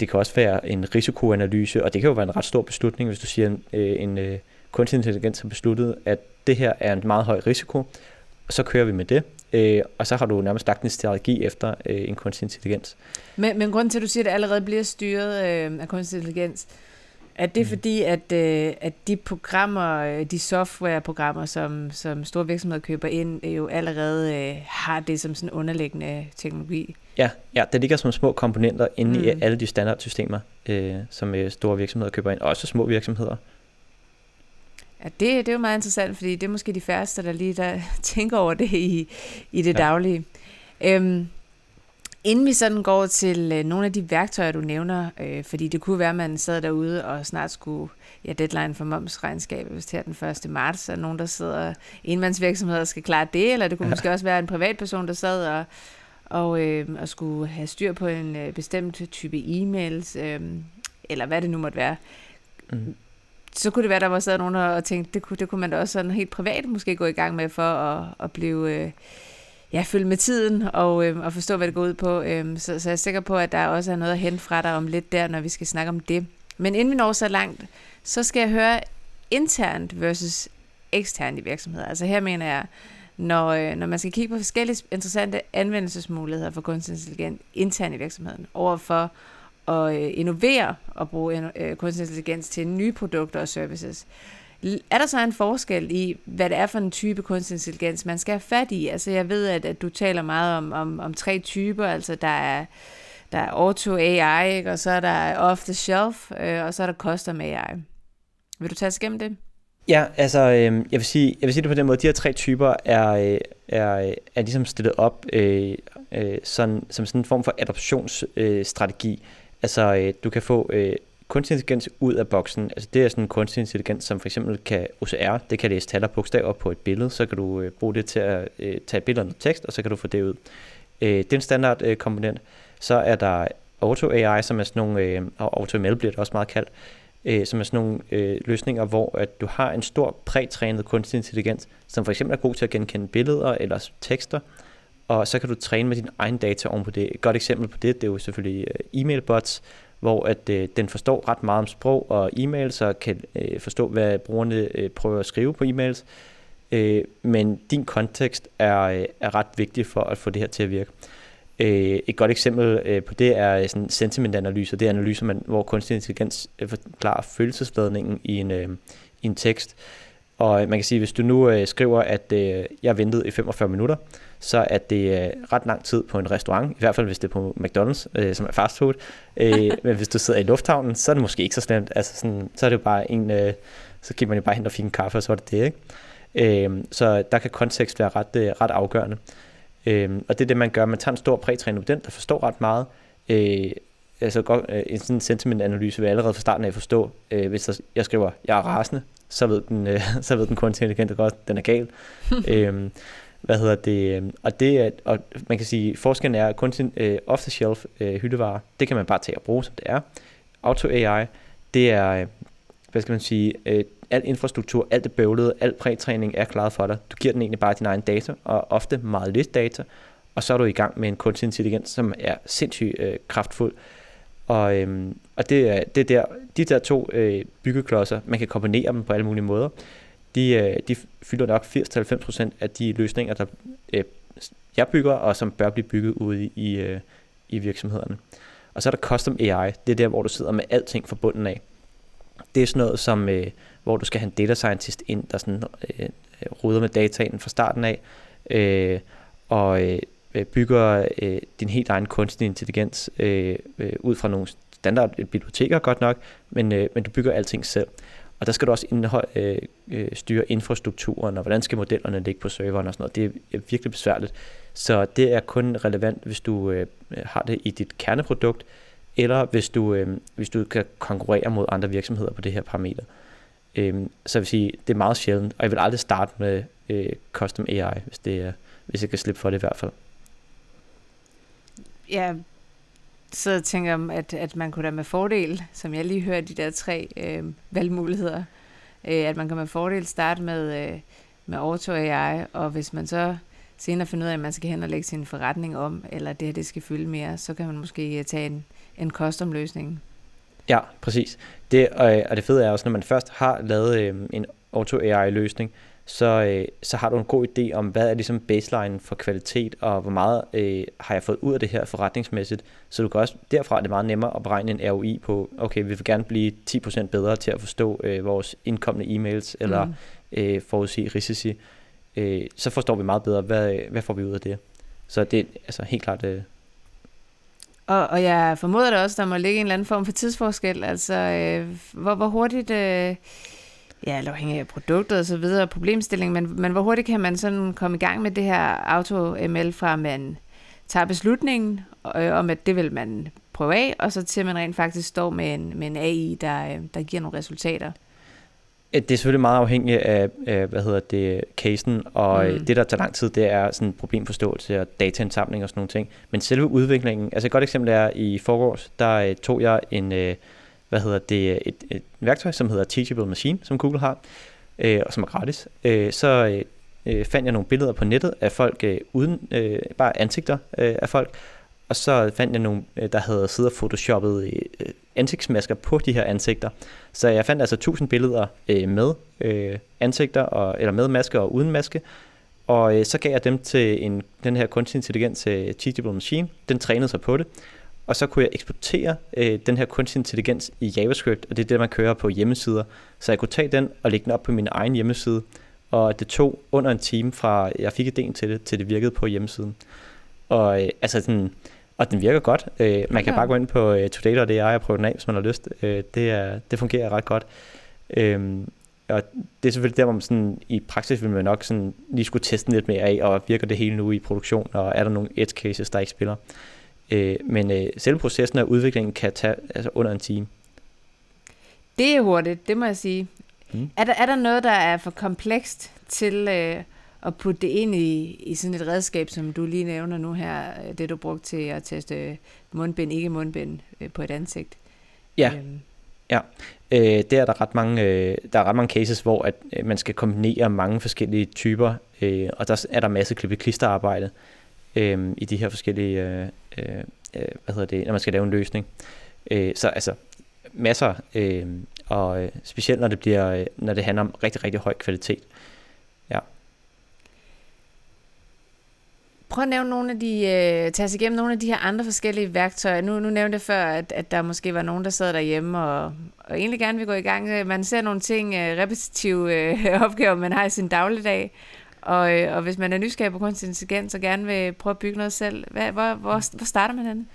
det kan også være en risikoanalyse, og det kan jo være en ret stor beslutning, hvis du siger, en, øh, en øh, kunstig intelligens har besluttet, at det her er en meget høj risiko, og så kører vi med det, øh, og så har du nærmest lagt en strategi efter øh, en kunstig intelligens. Men, men grunden til, at du siger, at det allerede bliver styret øh, af kunstig intelligens, er det mm. fordi, at, øh, at de programmer, øh, de softwareprogrammer, som, som store virksomheder køber ind, jo allerede øh, har det som sådan underliggende teknologi? Ja, ja, det ligger som små komponenter inde mm. i alle de standardsystemer, øh, som øh, store virksomheder køber ind, også små virksomheder. Ja, det, det er jo meget interessant, fordi det er måske de færreste, der lige der <laughs> tænker over det i, i det ja. daglige. Øhm, Inden vi sådan går til øh, nogle af de værktøjer, du nævner, øh, fordi det kunne være, at man sad derude og snart skulle, ja, deadline for momsregnskabet, hvis det er den 1. marts, og nogen, der sidder enmandsvirksomheder skal klare det, eller det kunne ja. måske også være en privatperson, der sad og, og, øh, og skulle have styr på en øh, bestemt type e-mails, øh, eller hvad det nu måtte være. Mm. Så kunne det være, der var sad nogen og tænkte, det kunne, det kunne man da også sådan helt privat måske gå i gang med for at, at blive... Øh, ja, følge med tiden og, øh, og forstå, hvad det går ud på. Øh, så, så jeg er sikker på, at der også er noget at hente fra dig om lidt der, når vi skal snakke om det. Men inden vi når så langt, så skal jeg høre internt versus eksternt i virksomheder. Altså her mener jeg, når, øh, når man skal kigge på forskellige interessante anvendelsesmuligheder for kunstig intelligens internt i virksomheden, overfor at øh, innovere og bruge øh, kunstig intelligens til nye produkter og services, er der så en forskel i, hvad det er for en type kunstig intelligens, man skal have fat i? Altså jeg ved, at, at du taler meget om, om, om tre typer, altså der er, der er Auto AI, ikke? og så er der Off the Shelf, øh, og så er der Custom AI. Vil du tage os igennem det? Ja, altså øh, jeg, vil sige, jeg vil sige det på den måde, de her tre typer er, øh, er, øh, er ligesom stillet op øh, øh, sådan, som sådan en form for adoptionsstrategi. Øh, altså øh, du kan få øh, kunstig intelligens ud af boksen, altså det er sådan en kunstig intelligens, som for eksempel kan OCR, det kan læse tal og bogstaver på et billede, så kan du øh, bruge det til at øh, tage billeder og tekst, og så kan du få det ud. Øh, det er en standard øh, komponent. Så er der Auto AI, som er sådan nogle, øh, og AutoML bliver det også meget kaldt, øh, som er sådan nogle øh, løsninger, hvor at du har en stor prætrænet kunstig intelligens, som for eksempel er god til at genkende billeder eller tekster, og så kan du træne med din egen data oven på det. Et godt eksempel på det, det er jo selvfølgelig øh, e-mail bots, hvor at øh, den forstår ret meget om sprog og e-mails, og kan øh, forstå, hvad brugerne øh, prøver at skrive på e-mails. Øh, men din kontekst er, øh, er ret vigtig for at få det her til at virke. Øh, et godt eksempel øh, på det er sådan sentimentanalyser. Det er analyser, man, hvor kunstig intelligens øh, forklarer følelsesladningen i en, øh, i en tekst. Og man kan sige, hvis du nu øh, skriver, at øh, jeg ventede i 45 minutter, så er det øh, ret lang tid på en restaurant, i hvert fald hvis det er på McDonald's, øh, som er fast food. Øh, <laughs> men hvis du sidder i lufthavnen, så er det måske ikke så slemt. Altså sådan, så er det jo bare en, øh, så kan man jo bare hente og fik en kaffe, og så er det det, ikke? Øh, så der kan kontekst være ret, øh, ret afgørende. Øh, og det er det, man gør. Man tager en stor prætrænet den, der forstår ret meget. Øh, altså godt, øh, en sådan sentiment-analyse vil allerede fra starten af forstå, øh, hvis der, jeg skriver, jeg er rasende, så ved den, øh, <laughs> så ved den kunstig intelligens godt, den er gal. <laughs> øhm, hvad hedder det? Øhm, og det er, og man kan sige, forskellen er, at kunstig øh, off-the-shelf øh, hyldevarer, det kan man bare tage og bruge, som det er. Auto AI, det er, øh, hvad skal man sige, øh, al infrastruktur, alt det bøvlede, al prætræning er klaret for dig. Du giver den egentlig bare din egen data, og ofte meget lidt data, og så er du i gang med en kunstig intelligens, som er sindssygt øh, kraftfuld. Og, øhm, og det er, det er der, de der to øh, byggeklodser, man kan kombinere dem på alle mulige måder, de, øh, de fylder nok 80-90% af de løsninger, der øh, jeg bygger, og som bør blive bygget ude i, i, øh, i virksomhederne. Og så er der Custom AI, det er der, hvor du sidder med alting fra bunden af. Det er sådan noget, som, øh, hvor du skal have en data scientist ind, der sådan, øh, øh, ruder med dataen fra starten af, øh, og øh, bygger øh, din helt egen kunstig intelligens øh, øh, ud fra nogle standard biblioteker godt nok, men, øh, men du bygger alting selv. Og der skal du også indhold, øh, øh, styre infrastrukturen, og hvordan skal modellerne ligge på serveren og sådan noget. Det er øh, virkelig besværligt. Så det er kun relevant, hvis du øh, har det i dit kerneprodukt, eller hvis du, øh, hvis du kan konkurrere mod andre virksomheder på det her parameter. Øh, Øhm, så jeg vil sige, det er meget sjældent, og jeg vil aldrig starte med øh, custom AI, hvis, det er, hvis jeg kan slippe for det i hvert fald. Ja, så tænker jeg, at, at man kunne da med fordel, som jeg lige hørte de der tre øh, valgmuligheder, øh, at man kan med fordel starte med, øh, med Auto AI, og hvis man så senere finder ud af, at man skal hen og lægge sin forretning om, eller det her det skal fylde mere, så kan man måske øh, tage en, en custom-løsning Ja, præcis. Det, og, og det fede er også, når man først har lavet øh, en Auto-AI-løsning, så, øh, så har du en god idé om, hvad er ligesom baseline for kvalitet, og hvor meget øh, har jeg fået ud af det her forretningsmæssigt. Så du kan også, derfra er det meget nemmere at beregne en ROI på, okay, vi vil gerne blive 10% bedre til at forstå øh, vores indkommende e-mails, eller mm. øh, forudsige risici. Øh, så forstår vi meget bedre, hvad, hvad får vi ud af det. Så det er altså helt klart... Øh, og, og jeg formoder da også, der må ligge en eller anden form for tidsforskel. Altså, øh, hvor, hvor hurtigt... Øh ja, afhængig af produktet og så videre, problemstilling, men, men hvor hurtigt kan man sådan komme i gang med det her auto-ML, fra man tager beslutningen øh, om, at det vil man prøve af, og så til man rent faktisk står med en, med en AI, der, øh, der giver nogle resultater? Det er selvfølgelig meget afhængigt af, hvad hedder det, casen, og mm. det, der tager lang tid, det er sådan problemforståelse og dataindsamling og sådan nogle ting. Men selve udviklingen, altså et godt eksempel er, i forgårs, der tog jeg en, hvad hedder det, et, et værktøj, som hedder Teachable Machine, som Google har, øh, og som er gratis. Øh, så øh, fandt jeg nogle billeder på nettet af folk øh, uden, øh, bare ansigter øh, af folk, og så fandt jeg nogle, øh, der havde siddet og photoshoppet øh, ansigtsmasker på de her ansigter. Så jeg fandt altså 1000 billeder øh, med øh, ansigter, og, eller med maske og uden maske, og øh, så gav jeg dem til en, den her kunstig intelligens øh, Teachable Machine. Den trænede sig på det, og så kunne jeg eksportere øh, den her kunstig intelligens i JavaScript, og det er det, man kører på hjemmesider. Så jeg kunne tage den og lægge den op på min egen hjemmeside, og det tog under en time fra, jeg fik idéen til det, til det virkede på hjemmesiden. Og, øh, altså sådan, og den virker godt. Øh, man kan bare gå ind på øh, today.ai og prøve den af, hvis man har lyst. Øh, det, er, det fungerer ret godt. Øh, og det er selvfølgelig der, hvor man sådan, i praksis vil man nok sådan, lige skulle teste lidt mere af, og virker det hele nu i produktion, og er der nogle edge cases, der ikke spiller. Øh, men øh, selve processen af udviklingen kan tage altså under en time. Det er hurtigt, det må jeg sige. Mm. Er, der, er der noget, der er for komplekst til øh, at putte det ind i, i sådan et redskab, som du lige nævner nu her, øh, det du brugte til at teste mundbind, ikke mundbind øh, på et ansigt? Ja, øhm. ja. Øh, der er der ret mange, øh, der er ret mange cases, hvor at, øh, man skal kombinere mange forskellige typer, øh, og der er der masse klippe klisterarbejde øh, i de her forskellige, øh, øh, hvad hedder det, når man skal lave en løsning. Øh, så altså masser, øh, og øh, specielt når det bliver, øh, når det handler om rigtig, rigtig høj kvalitet. Ja. Prøv at nævne nogle af de, øh, tage os igennem nogle af de her andre forskellige værktøjer. Nu, nu nævnte jeg før, at, at der måske var nogen, der sad derhjemme og, og egentlig gerne vil gå i gang. Man ser nogle ting, øh, repetitive øh, <laughs> opgaver, man har i sin dagligdag. Og, øh, og hvis man er nysgerrig på kunstig intelligens og gerne vil prøve at bygge noget selv, hvad, hvor, hvor, hvor starter man henne?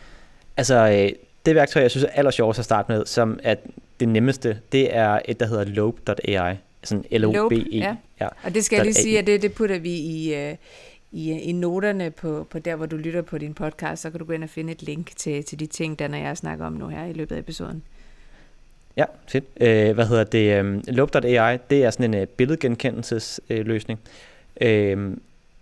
Altså, øh, det værktøj, jeg synes er allersjovest at starte med, som er det nemmeste, det er et, der hedder Lobe.ai. Sådan L-O-B-E. Ja. ja. Og det skal jeg lige sige, at det, det putter vi i, uh, i, øh, i noterne på, på der, hvor du lytter på din podcast, så kan du gå ind og finde et link til, til de ting, der jeg snakker om nu her i løbet af episoden. Ja, fedt. Uh, hvad hedder det? Um, det er sådan en øh, billedgenkendelsesløsning. Uh,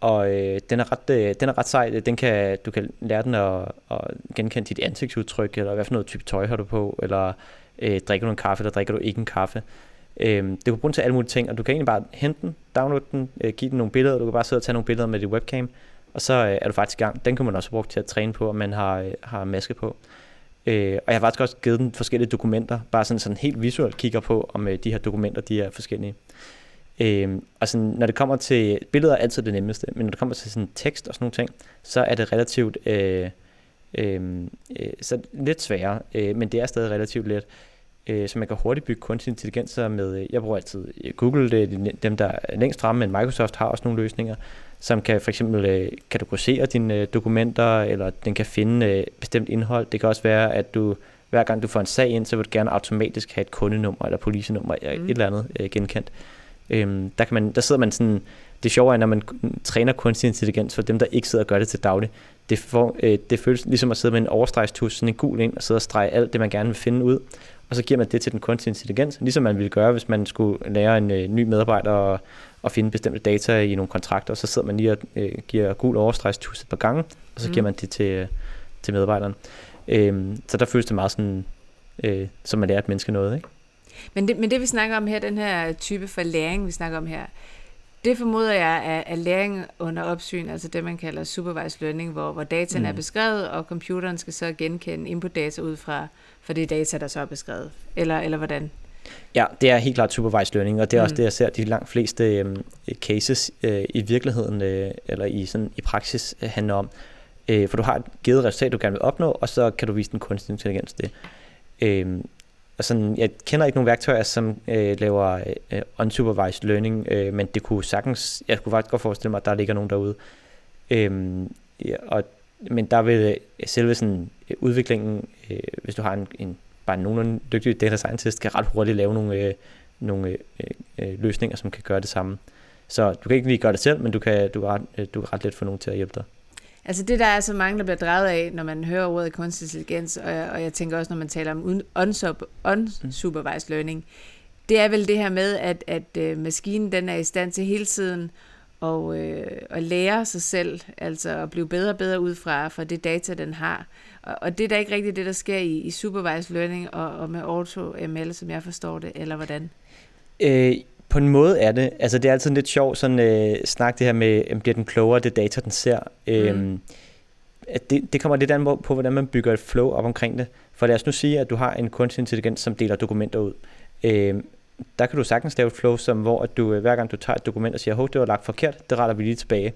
og øh, den, er ret, øh, den er ret sej. Den kan, du kan lære den at, at genkende dit ansigtsudtryk, eller hvad for noget type tøj har du på, eller øh, drikker du en kaffe, eller drikker du ikke en kaffe. Øhm, det kan bruge til alle mulige ting, og du kan egentlig bare hente den, downloade den, øh, give den nogle billeder, du kan bare sidde og tage nogle billeder med dit webcam, og så øh, er du faktisk i gang. Den kan man også bruge til at træne på, og man har, øh, har maske på. Øh, og jeg har faktisk også givet den forskellige dokumenter, bare sådan, sådan helt visuelt kigger på, om øh, de her dokumenter de er forskellige. Øh, og sådan, når det kommer til billeder er altid det nemmeste, men når det kommer til sådan tekst og sådan nogle ting, så er det relativt øh, øhm, øh, så lidt sværere, øh, men det er stadig relativt let. Øh, så man kan hurtigt bygge kunstig intelligens med, øh, jeg bruger altid Google, det er dem, der er længst fremme, men Microsoft har også nogle løsninger, som kan for eksempel øh, kategorisere dine øh, dokumenter, eller den kan finde øh, bestemt indhold. Det kan også være, at du hver gang du får en sag ind, så vil du gerne automatisk have et kundenummer eller policenummer eller mm. et eller andet øh, genkendt. Øhm, der, kan man, der sidder man sådan, det sjove er, når man træner kunstig intelligens for dem, der ikke sidder og gør det til daglig, det, får, øh, det føles ligesom at sidde med en overstregstus, sådan en gul ind, og sidde og strege alt det, man gerne vil finde ud, og så giver man det til den kunstige intelligens, ligesom man ville gøre, hvis man skulle lære en øh, ny medarbejder og, og finde bestemte data i nogle kontrakter, og så sidder man lige og øh, giver gul overstregstus et par gange, og så mm. giver man det til, øh, til medarbejderen. Øhm, så der føles det meget sådan, øh, som man lærer et menneske noget, ikke? Men det, men det vi snakker om her, den her type for læring, vi snakker om her, det formoder jeg er, er læring under opsyn, altså det, man kalder supervised learning, hvor, hvor dataen mm. er beskrevet, og computeren skal så genkende input-data ud fra, fra det data, der så er beskrevet. Eller, eller hvordan? Ja, det er helt klart supervised learning, og det er mm. også det, jeg ser de langt fleste øh, cases øh, i virkeligheden, øh, eller i, sådan, i praksis, øh, handler om. Øh, for du har et givet resultat, du gerne vil opnå, og så kan du vise den kunstig intelligens det. Øh, og sådan, jeg kender ikke nogen værktøjer, som øh, laver øh, unsupervised learning, øh, men det kunne sagtens, jeg kunne faktisk godt forestille mig, at der ligger nogen derude. Øhm, ja, og, men der vil øh, selve sådan, øh, udviklingen, øh, hvis du har en, en bare nogenlunde dygtig data scientist, kan ret hurtigt lave nogle, øh, nogle øh, øh, øh, løsninger, som kan gøre det samme. Så du kan ikke lige gøre det selv, men du kan, du kan, ret, du kan ret let få nogen til at hjælpe dig. Altså det, der er så mange, der bliver drevet af, når man hører ordet kunstig intelligens, og, og jeg tænker også, når man taler om unsupervised learning, det er vel det her med, at, at øh, maskinen den er i stand til hele tiden og, øh, at lære sig selv, altså at blive bedre og bedre ud fra, fra det data, den har. Og, og det er da ikke rigtigt det, der sker i, i supervised learning og, og med auto-ML, som jeg forstår det, eller hvordan? Øh, på en måde er det. Altså det er altid lidt sjovt sådan øh, snak det her med, øh, bliver den klogere, det data, den ser. Mm. Øhm, at det, det kommer lidt an på, hvordan man bygger et flow op omkring det. For lad os nu sige, at du har en kunstig intelligens, som deler dokumenter ud. Øhm, der kan du sagtens lave et flow, som, hvor at du, øh, hver gang du tager et dokument og siger, hov, det var lagt forkert, det retter vi lige tilbage.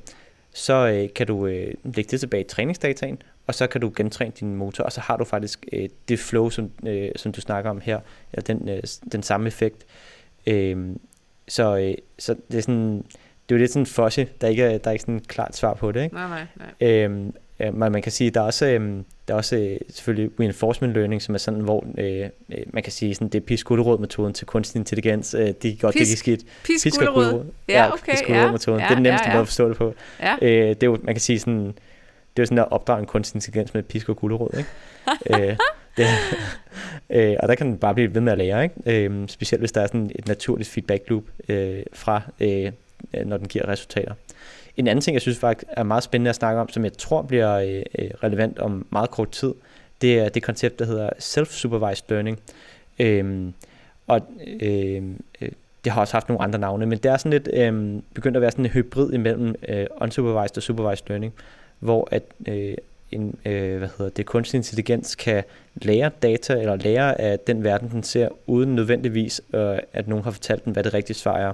Så øh, kan du øh, lægge det tilbage i træningsdataen, og så kan du gentræne din motor, og så har du faktisk øh, det flow, som, øh, som du snakker om her, eller den, øh, den samme effekt. Øh, så, øh, så det er sådan, det er jo lidt sådan fuzzy, der ikke er, der er ikke sådan et klart svar på det. Ikke? Nej, nej, nej. Øhm, man, man kan sige, der er også, øhm, der er også øh, selvfølgelig reinforcement learning, som er sådan, hvor øh, øh man kan sige, sådan, det er pis metoden til kunstig intelligens. Øh, det er godt, pis, det er skidt. Pis, pis Ja, okay. Pis ja, metoden Ja, det er den nemmeste ja, ja. måde at forstå det på. Ja. Øh, det er jo, man kan sige sådan, det er jo sådan at opdrage en kunstig intelligens med pisk og gulerod, ikke? <laughs> øh, <laughs> det, øh, og der kan den bare blive ved med at lære, ikke? Øh, specielt hvis der er sådan et naturligt feedback loop øh, fra, øh, når den giver resultater. En anden ting, jeg synes faktisk er meget spændende at snakke om, som jeg tror bliver øh, øh relevant om meget kort tid, det er det koncept, der hedder self-supervised learning. Øh, og øhm, øh, det har også haft nogle andre navne, men det er sådan lidt øh, begyndt at være sådan en hybrid imellem øh, unsupervised og supervised learning, hvor at øh, en, øh, hvad hedder det, kunstig intelligens kan lære data eller lære af den verden, den ser, uden nødvendigvis, øh, at nogen har fortalt den, hvad det rigtige svar er.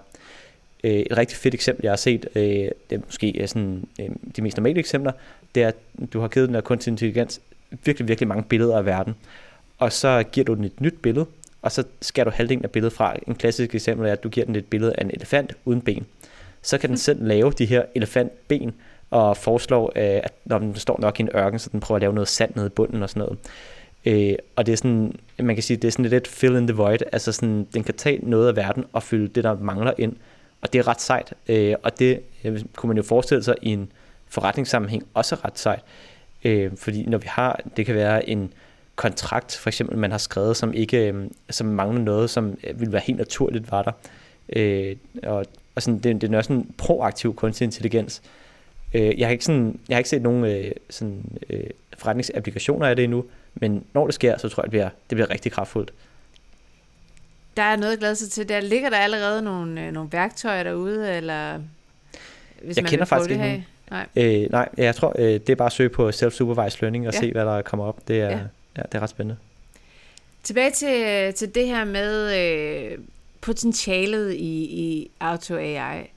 Øh, et rigtig fedt eksempel, jeg har set, øh, det er måske sådan, øh, de mest normale eksempler, det er, at du har givet den her kunstig intelligens virkelig, virkelig mange billeder af verden, og så giver du den et nyt billede, og så skærer du halvdelen af billedet fra. En klassisk eksempel er, at du giver den et billede af en elefant uden ben. Så kan den <laughs> selv lave de her elefantben, og foreslår, øh, at når den står nok i en ørken, så den prøver at lave noget sand nede i bunden og sådan noget. Øh, og det er sådan, man kan sige, det er sådan lidt fill in the void, altså sådan, den kan tage noget af verden og fylde det, der mangler ind, og det er ret sejt, øh, og det øh, kunne man jo forestille sig i en forretningssammenhæng også ret sejt, øh, fordi når vi har, det kan være en kontrakt, for eksempel, man har skrevet, som ikke, øh, som mangler noget, som øh, ville være helt naturligt var der, øh, og, og sådan, det, det er også en proaktiv kunstig intelligens, Øh, jeg, har ikke sådan, jeg har ikke set nogen øh, sådan, øh, forretningsapplikationer af det endnu, men når det sker, så tror jeg, det bliver, det bliver rigtig kraftfuldt. Der er noget at glæde sig til. Der ligger der allerede nogle, øh, nogle værktøjer derude, eller hvis jeg man kender faktisk ikke nogen. Nej. Øh, nej, jeg tror, øh, det er bare at søge på self-supervised learning og ja. se, hvad der kommer op. Det er, ja. Ja, det er ret spændende. Tilbage til, til det her med øh, potentialet i, i Auto AI.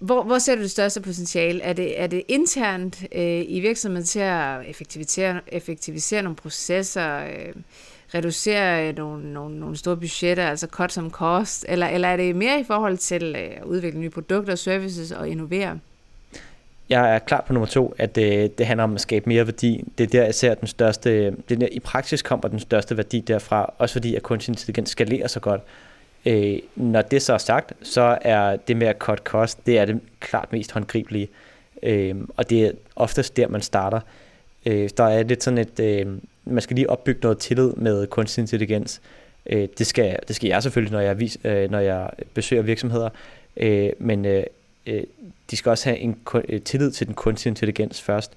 Hvor, hvor ser du det største potentiale? Er det, er det internt øh, i virksomheden til at effektivisere, effektivisere nogle processer, øh, reducere øh, nogle, nogle, nogle store budgetter, altså cut som cost, eller, eller er det mere i forhold til øh, at udvikle nye produkter og services og innovere? Jeg er klar på nummer to, at det, øh, det handler om at skabe mere værdi. Det er der, jeg ser den største, det er der, i praksis kommer den største værdi derfra, også fordi at kunstig intelligens skalerer så godt. Øh, når det så er sagt, så er det med at cut cost, det er det klart mest håndgribelige. Øh, og det er oftest der, man starter. Øh, der er lidt sådan et, øh, man skal lige opbygge noget tillid med kunstig intelligens. Øh, det, skal, det skal jeg selvfølgelig, når jeg, vis, øh, når jeg besøger virksomheder. Øh, men øh, øh de skal også have en øh, tillid til den kunstige intelligens først,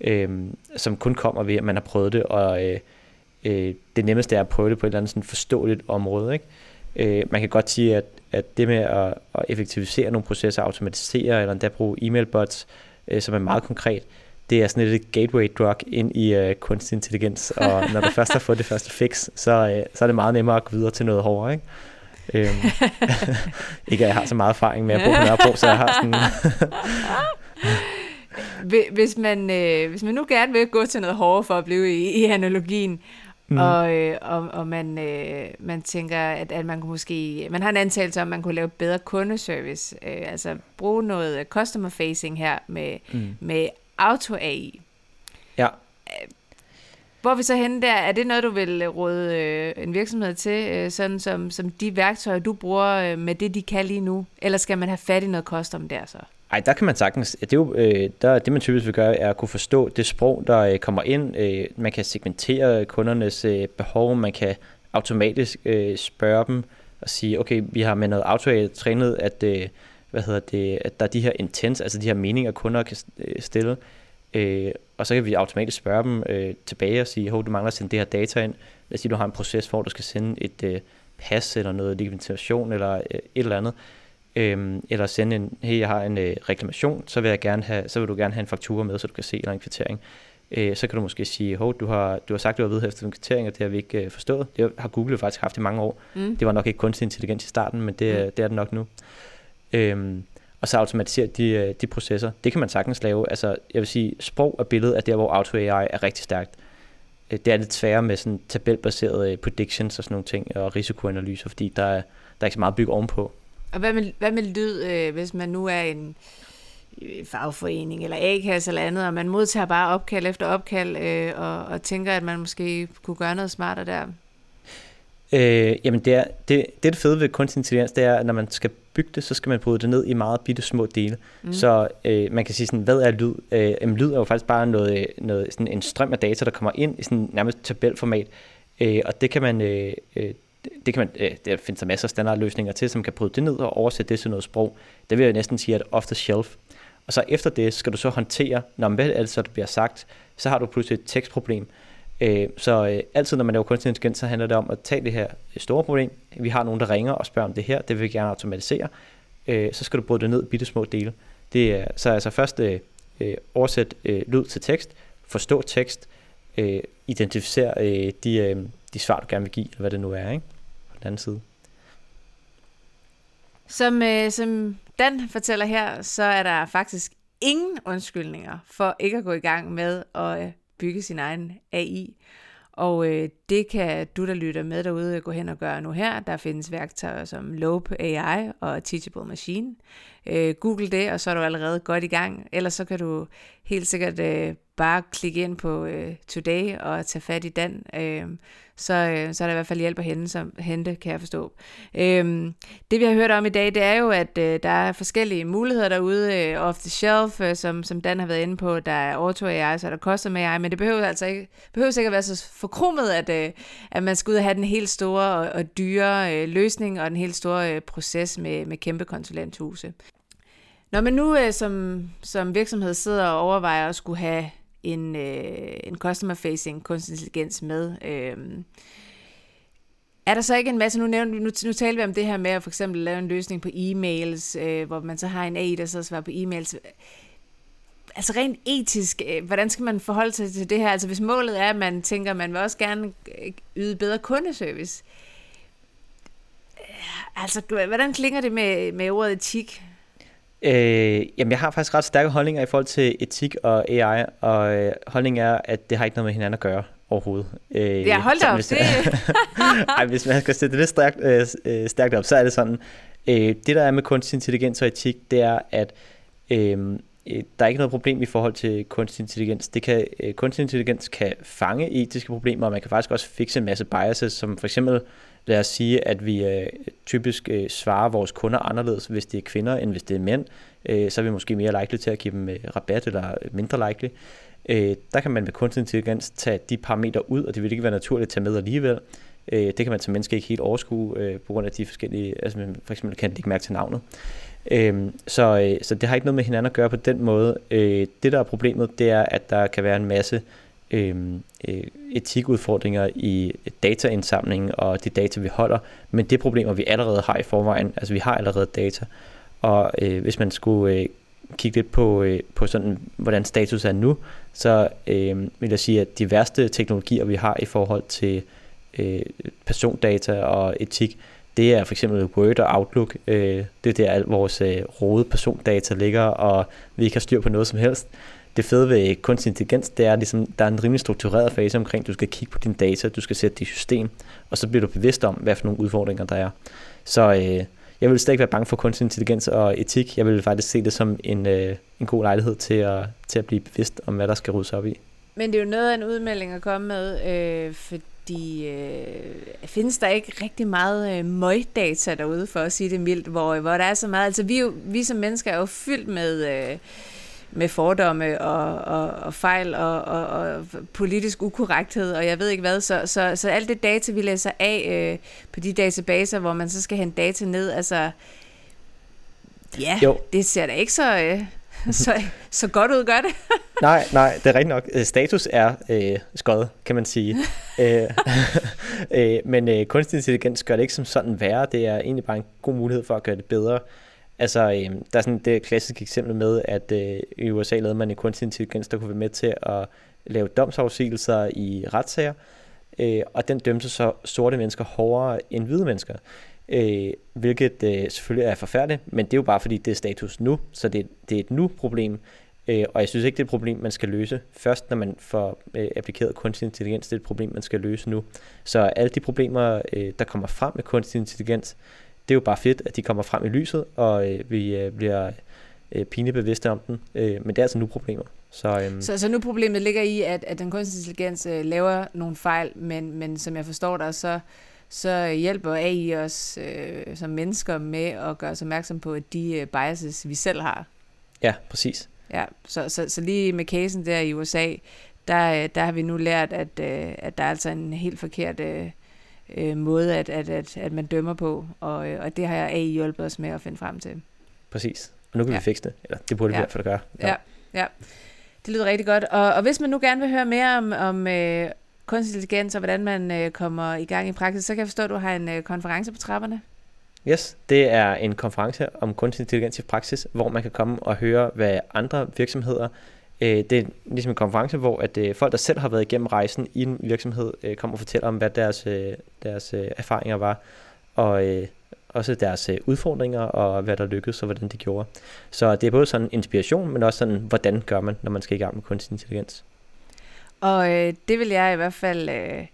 øh, som kun kommer ved, at man har prøvet det, og øh, øh, det nemmeste er at prøve det på et eller andet sådan forståeligt område. Ikke? Øh, man kan godt sige, at, at det med at, at effektivisere nogle processer, automatisere eller endda bruge e-mailbots, øh, som er meget konkret, det er sådan et gateway drug ind i øh, kunstig intelligens, og <laughs> når du først har fået det første fix, så, øh, så er det meget nemmere at gå videre til noget hårdere, ikke? Øhm, <laughs> ikke at jeg har så meget erfaring med at bo på Nørrebro, så jeg har sådan... hvis, man, øh, hvis man nu gerne vil gå til noget hårdere for at blive i, i analogien, mm. og, øh, og, og man, øh, man tænker, at, at man kunne måske, man har en antagelse om, at man kunne lave bedre kundeservice, øh, altså bruge noget customer facing her med, mm. med auto AI. Ja. Hvor vi så henne der, er det noget, du vil øh, råde øh, en virksomhed til, øh, sådan som, som de værktøjer, du bruger øh, med det, de kan lige nu? Eller skal man have fat i noget custom der så? Ej, der kan man sagtens, det, er jo, øh, der, det man typisk vil gøre, er at kunne forstå det sprog, der øh, kommer ind. Øh, man kan segmentere kundernes øh, behov, man kan automatisk øh, spørge dem og sige, okay, vi har med noget auto trænet, at, øh, hvad hedder det, at der er de her intents, altså de her meninger, kunder kan øh, stille. Øh, og så kan vi automatisk spørge dem øh, tilbage og sige, hov, du mangler at sende det her data ind. Lad os sige, du har en proces, hvor du skal sende et øh, pas eller noget legitimation eller øh, et eller andet. Øh, eller sende en, hey, jeg har en øh, reklamation, så vil, jeg gerne have, så vil du gerne have en faktura med, så du kan se eller en kvittering. Øh, så kan du måske sige, hov, du har, du har sagt, du har vedhæftet en kvittering, og det har vi ikke øh, forstået. Det har Google faktisk haft i mange år. Mm. Det var nok ikke kunstig intelligens i starten, men det, mm. det er det nok nu. Øh, og så automatisere de, øh, de processer. Det kan man sagtens lave. Altså, jeg vil sige, sprog og billede er der, hvor Auto AI er rigtig stærkt. Øh, det er lidt sværere med sådan tabelbaserede predictions og sådan nogle ting, og risikoanalyser, fordi der er, der er ikke så meget bygge ovenpå. Og hvad med, hvad med lyd, øh, hvis man nu er en fagforening eller A-kasse eller andet, og man modtager bare opkald efter opkald, øh, og, og tænker, at man måske kunne gøre noget smartere der? Øh, jamen det, er, det, det, det fede ved kunstig intelligens, det er, at når man skal bygge det, så skal man bryde det ned i meget bitte små dele. Mm. Så øh, man kan sige sådan, hvad er lyd? Øh, jamen, lyd er jo faktisk bare noget, noget, sådan en strøm af data, der kommer ind i sådan nærmest tabelformat. Øh, og det kan man, øh, øh det kan man, øh, der findes der masser af standardløsninger til, som kan bryde det ned og oversætte det til noget sprog. Det vil jeg næsten sige, at off the shelf. Og så efter det skal du så håndtere, når hvad er det så, der bliver sagt, så har du pludselig et tekstproblem. Øh, så øh, altid, når man laver kunstig intelligens, så handler det om at tage det her øh, store problem. Vi har nogen, der ringer og spørger om det her. Det vil vi gerne automatisere. Øh, så skal du bryde det ned i bitte små dele. Det er, så altså først øh, øh, oversæt øh, lyd til tekst, forstå tekst, øh, identificere øh, de, øh, de svar, du gerne vil give, eller hvad det nu er, ikke? på den anden side. Som, øh, som Dan fortæller her, så er der faktisk ingen undskyldninger for ikke at gå i gang med at øh, bygge sin egen AI. Og øh, det kan du, der lytter med derude, gå hen og gøre nu her. Der findes værktøjer som Lope AI og Teachable Machine. Øh, Google det, og så er du allerede godt i gang. Ellers så kan du helt sikkert øh, bare klikke ind på øh, Today og tage fat i den. Øh, så, øh, så er der i hvert fald hjælp at hente, som, hente kan jeg forstå. Øh, det vi har hørt om i dag, det er jo, at øh, der er forskellige muligheder derude, øh, off the shelf, øh, som, som Dan har været inde på, der er auto AI, så er der custom AI, men det behøver altså ikke, behøver ikke at være så forkromet, at, øh, at man skal ud og have den helt store og, og dyre øh, løsning, og den helt store øh, proces med, med kæmpe konsulenthuse. Når man nu øh, som, som virksomhed sidder og overvejer at skulle have en, øh, en customer-facing kunstig intelligens med. Øh, er der så ikke en masse, nu, nævnte, nu, nu taler vi om det her med at for eksempel lave en løsning på e-mails, øh, hvor man så har en AI, der så svarer på e-mails. Altså rent etisk, øh, hvordan skal man forholde sig til det her? Altså hvis målet er, at man tænker, at man vil også gerne øh, yde bedre kundeservice. Øh, altså, hvordan klinger det med, med ordet etik? Øh, jamen, jeg har faktisk ret stærke holdninger i forhold til etik og AI, og øh, holdningen er, at det har ikke noget med hinanden at gøre overhovedet. Øh, ja, hold da op. Hvis, det... <laughs> Ej, hvis man skal sætte det lidt stærkt, øh, øh, stærkt op, så er det sådan, øh, det der er med kunstig intelligens og etik, det er, at øh, øh, der er ikke noget problem i forhold til kunstig intelligens. Det kan, øh, kunstig intelligens kan fange etiske problemer, og man kan faktisk også fikse en masse biases, som for eksempel lad os sige, at vi øh, typisk øh, svarer vores kunder anderledes, hvis det er kvinder, end hvis det er mænd, øh, så er vi måske mere likely til at give dem øh, rabat, eller øh, mindre likely. Øh, der kan man med kunstig intelligens tage de parametre ud, og det vil ikke være naturligt at tage med alligevel. Øh, det kan man som menneske ikke helt overskue, øh, på grund af de forskellige, altså for eksempel kan det ikke mærke til navnet. Øh, så, øh, så det har ikke noget med hinanden at gøre på den måde. Øh, det der er problemet, det er, at der kan være en masse Øhm, øh, etikudfordringer i dataindsamlingen og de data, vi holder, men det er problemer, vi allerede har i forvejen. Altså vi har allerede data, og øh, hvis man skulle øh, kigge lidt på, øh, på sådan, hvordan status er nu, så øh, vil jeg sige, at de værste teknologier, vi har i forhold til øh, persondata og etik, det er for eksempel Word og Outlook. Øh, det er der, al vores øh, rode persondata ligger, og vi ikke har styr på noget som helst. Det fede ved kunstig intelligens, det er, ligesom, der er en rimelig struktureret fase omkring, du skal kigge på dine data, du skal sætte det i system, og så bliver du bevidst om, hvad for nogle udfordringer der er. Så øh, jeg vil slet ikke være bange for kunstig intelligens og etik. Jeg vil faktisk se det som en, øh, en god lejlighed til at, til at blive bevidst om, hvad der skal ryddes op i. Men det er jo noget af en udmelding at komme med, øh, fordi øh, findes der ikke rigtig meget øh, møgdata derude, for at sige det mildt, hvor, hvor der er så meget. Altså vi, jo, vi som mennesker er jo fyldt med... Øh, med fordomme og, og, og fejl og, og, og politisk ukorrekthed, og jeg ved ikke hvad. Så, så, så alt det data, vi læser af øh, på de databaser, hvor man så skal hente data ned, altså, ja, jo. det ser da ikke så, øh, <laughs> så, så godt ud, gør det? <laughs> nej, nej, det er rigtigt nok. Øh, status er øh, skøjet, kan man sige. <laughs> øh, øh, men øh, kunstig intelligens gør det ikke som sådan værre. Det er egentlig bare en god mulighed for at gøre det bedre. Altså, øh, der er sådan det klassiske eksempel med, at øh, i USA lavede man en kunstig intelligens, der kunne være med til at lave domsafsigelser i retssager, øh, og den dømte så sorte mennesker hårdere end hvide mennesker. Øh, hvilket øh, selvfølgelig er forfærdeligt, men det er jo bare fordi, det er status nu, så det, det er et nu-problem, øh, og jeg synes ikke, det er et problem, man skal løse først, når man får øh, applikeret kunstig intelligens, det er et problem, man skal løse nu. Så alle de problemer, øh, der kommer frem med kunstig intelligens, det er jo bare fedt, at de kommer frem i lyset, og øh, vi øh, bliver øh, pinligt bevidste om den. Øh, men det er altså nu problemer. Så, øhm. så, så nu problemet ligger i, at, at den kunstige intelligens øh, laver nogle fejl, men, men som jeg forstår dig, så, så hjælper AI os øh, som mennesker med at gøre os opmærksom på de øh, biases, vi selv har. Ja, præcis. Ja, så, så, så lige med casen der i USA, der, der har vi nu lært, at, øh, at der er altså en helt forkert øh, øh, måde, at, at, at, at man dømmer på, og, øh, og det har jeg AI hjulpet os med at finde frem til. Præcis, og nu kan ja. vi fikse det, eller det burde vi ja. i hvert fald gøre. Ja. ja, ja. Det lyder rigtig godt, og, og hvis man nu gerne vil høre mere om, om øh, kunstig intelligens og hvordan man øh, kommer i gang i praksis, så kan jeg forstå, at du har en øh, konference på trapperne. Yes, det er en konference om kunstig intelligens i praksis, hvor man kan komme og høre, hvad andre virksomheder Øh, det er ligesom en konference, hvor at øh, folk, der selv har været igennem rejsen i en virksomhed, øh, kommer og fortæller om, hvad deres, øh, deres øh, erfaringer var, og øh, også deres øh, udfordringer, og hvad der lykkedes, og hvordan de gjorde. Så det er både sådan inspiration, men også sådan, hvordan gør man, når man skal i gang med kunstig intelligens. Og øh, det vil jeg i hvert fald... Øh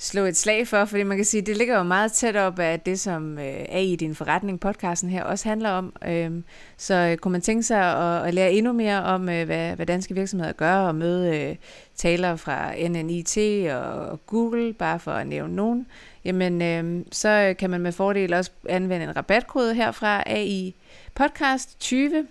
slå et slag for, fordi man kan sige, det ligger jo meget tæt op af det, som øh, er i din forretning, podcasten her, også handler om. Øhm, så øh, kunne man tænke sig at, at lære endnu mere om, øh, hvad, hvad danske virksomheder gør, og møde øh, talere fra NNIT og Google, bare for at nævne nogen, jamen øhm, øh, så kan man med fordel også anvende en rabatkode herfra, AI Podcast 20,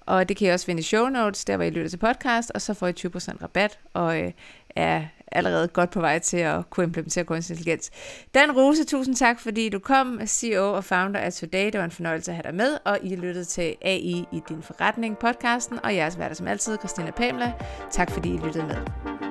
og det kan I også finde i show notes, der hvor I lytter til podcast, og så får I 20% rabat, og øh, er allerede godt på vej til at kunne implementere kunstig intelligens. Dan Rose, tusind tak, fordi du kom, CEO og founder af Today. Det var en fornøjelse at have dig med, og I lyttede til AI i din forretning podcasten, og jeres værter som altid, Christina Pamela. Tak fordi I lyttede med.